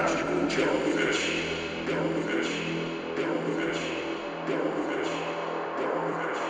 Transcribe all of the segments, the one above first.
as the magical jellyfish. Jellyfish. Jellyfish. Jellyfish. Jellyfish. Transparent.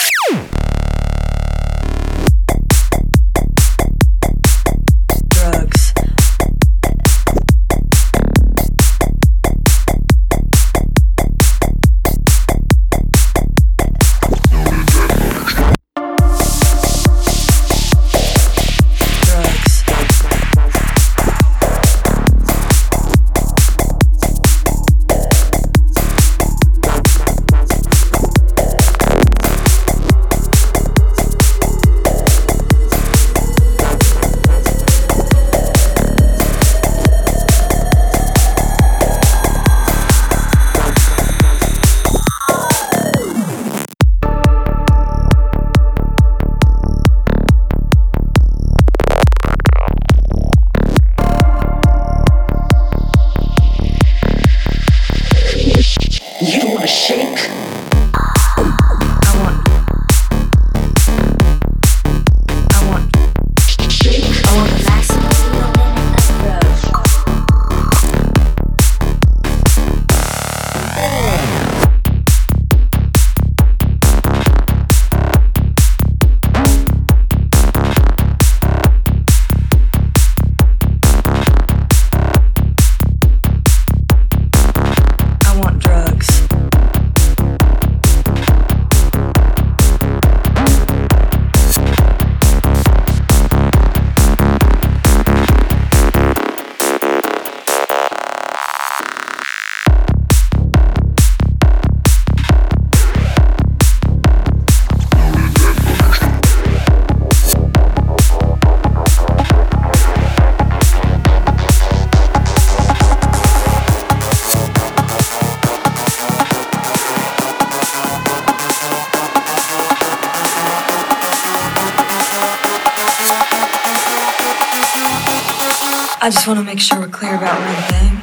just want to make sure we're clear about one thing.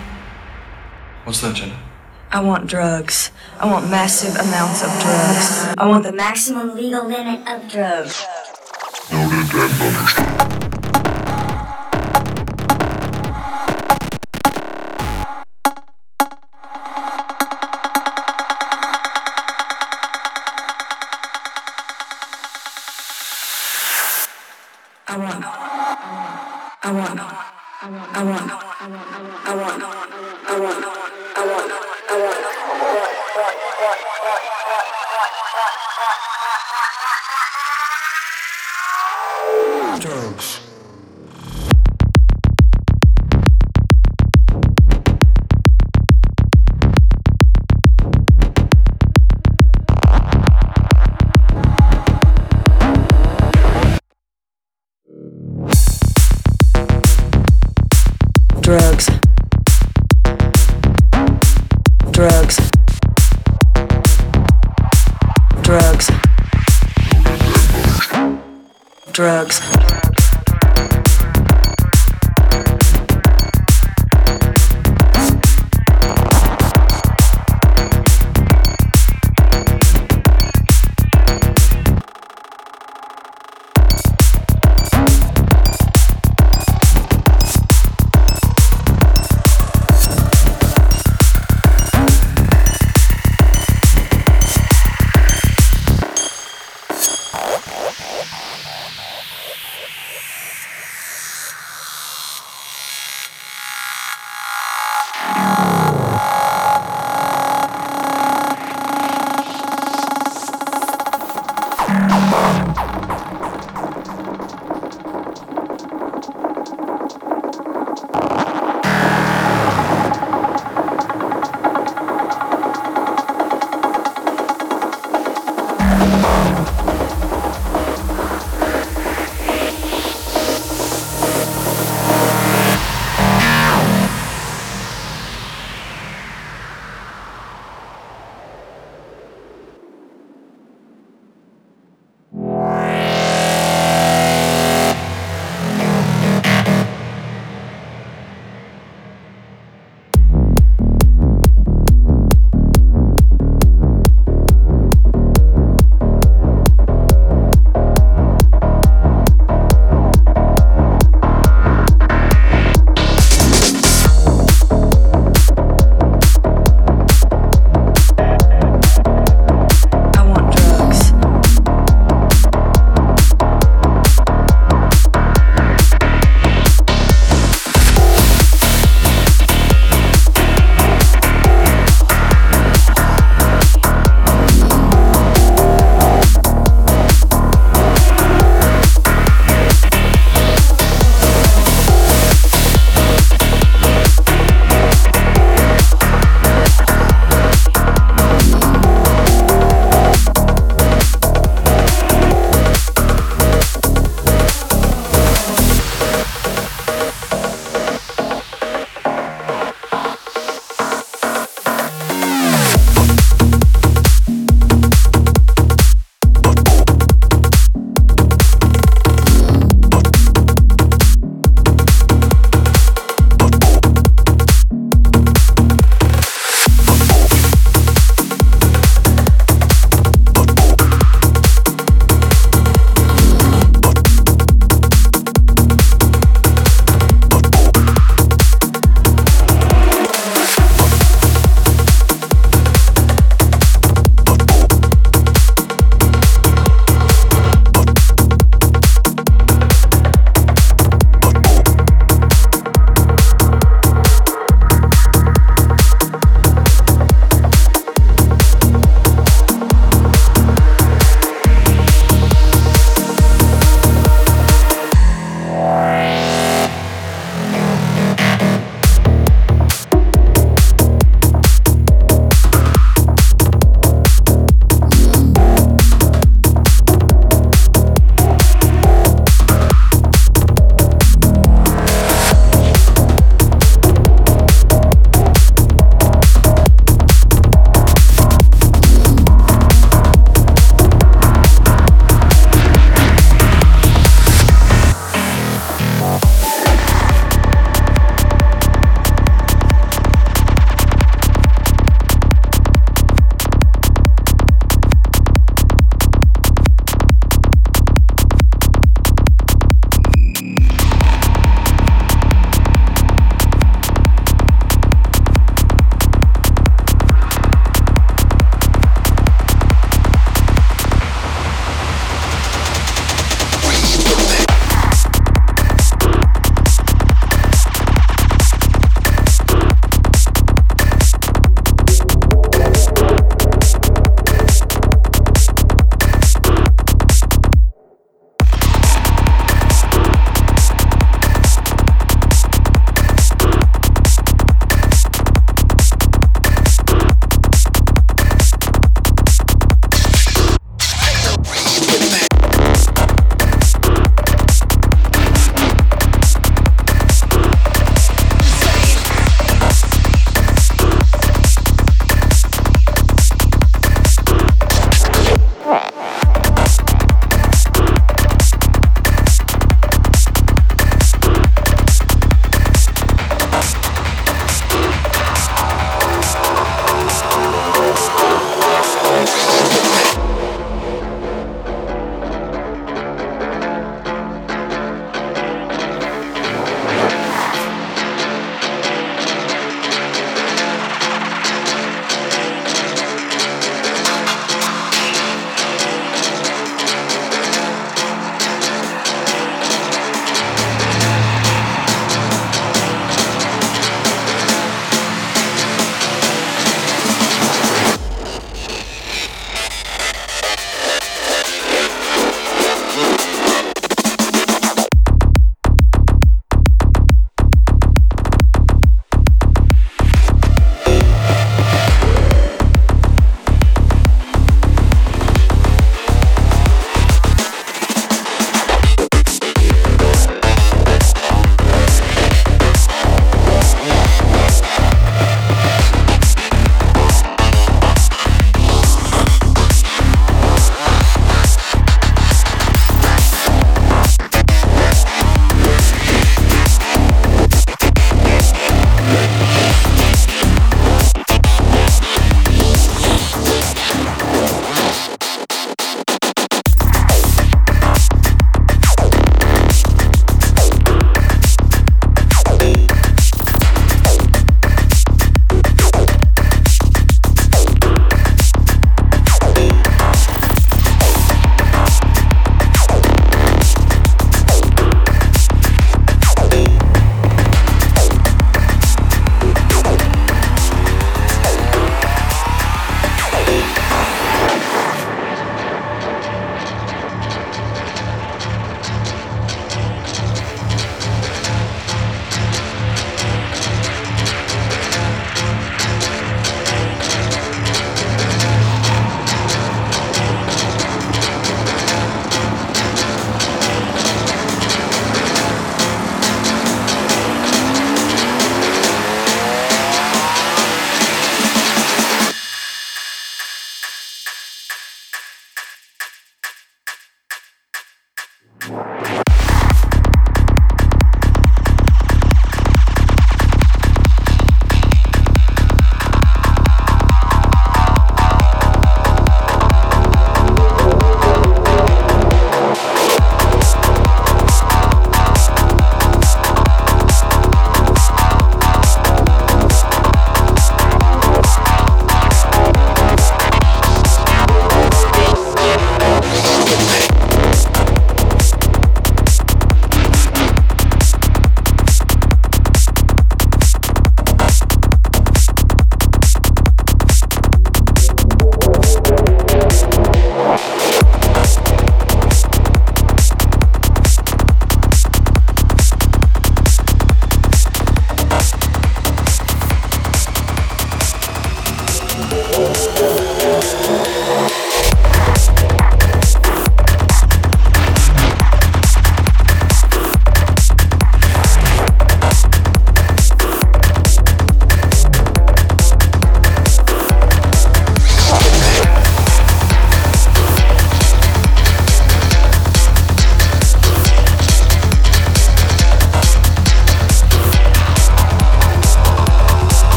What's that, Jenna? I want drugs. I want massive amounts of drugs. I want the maximum legal limit of drugs. Noted and understood.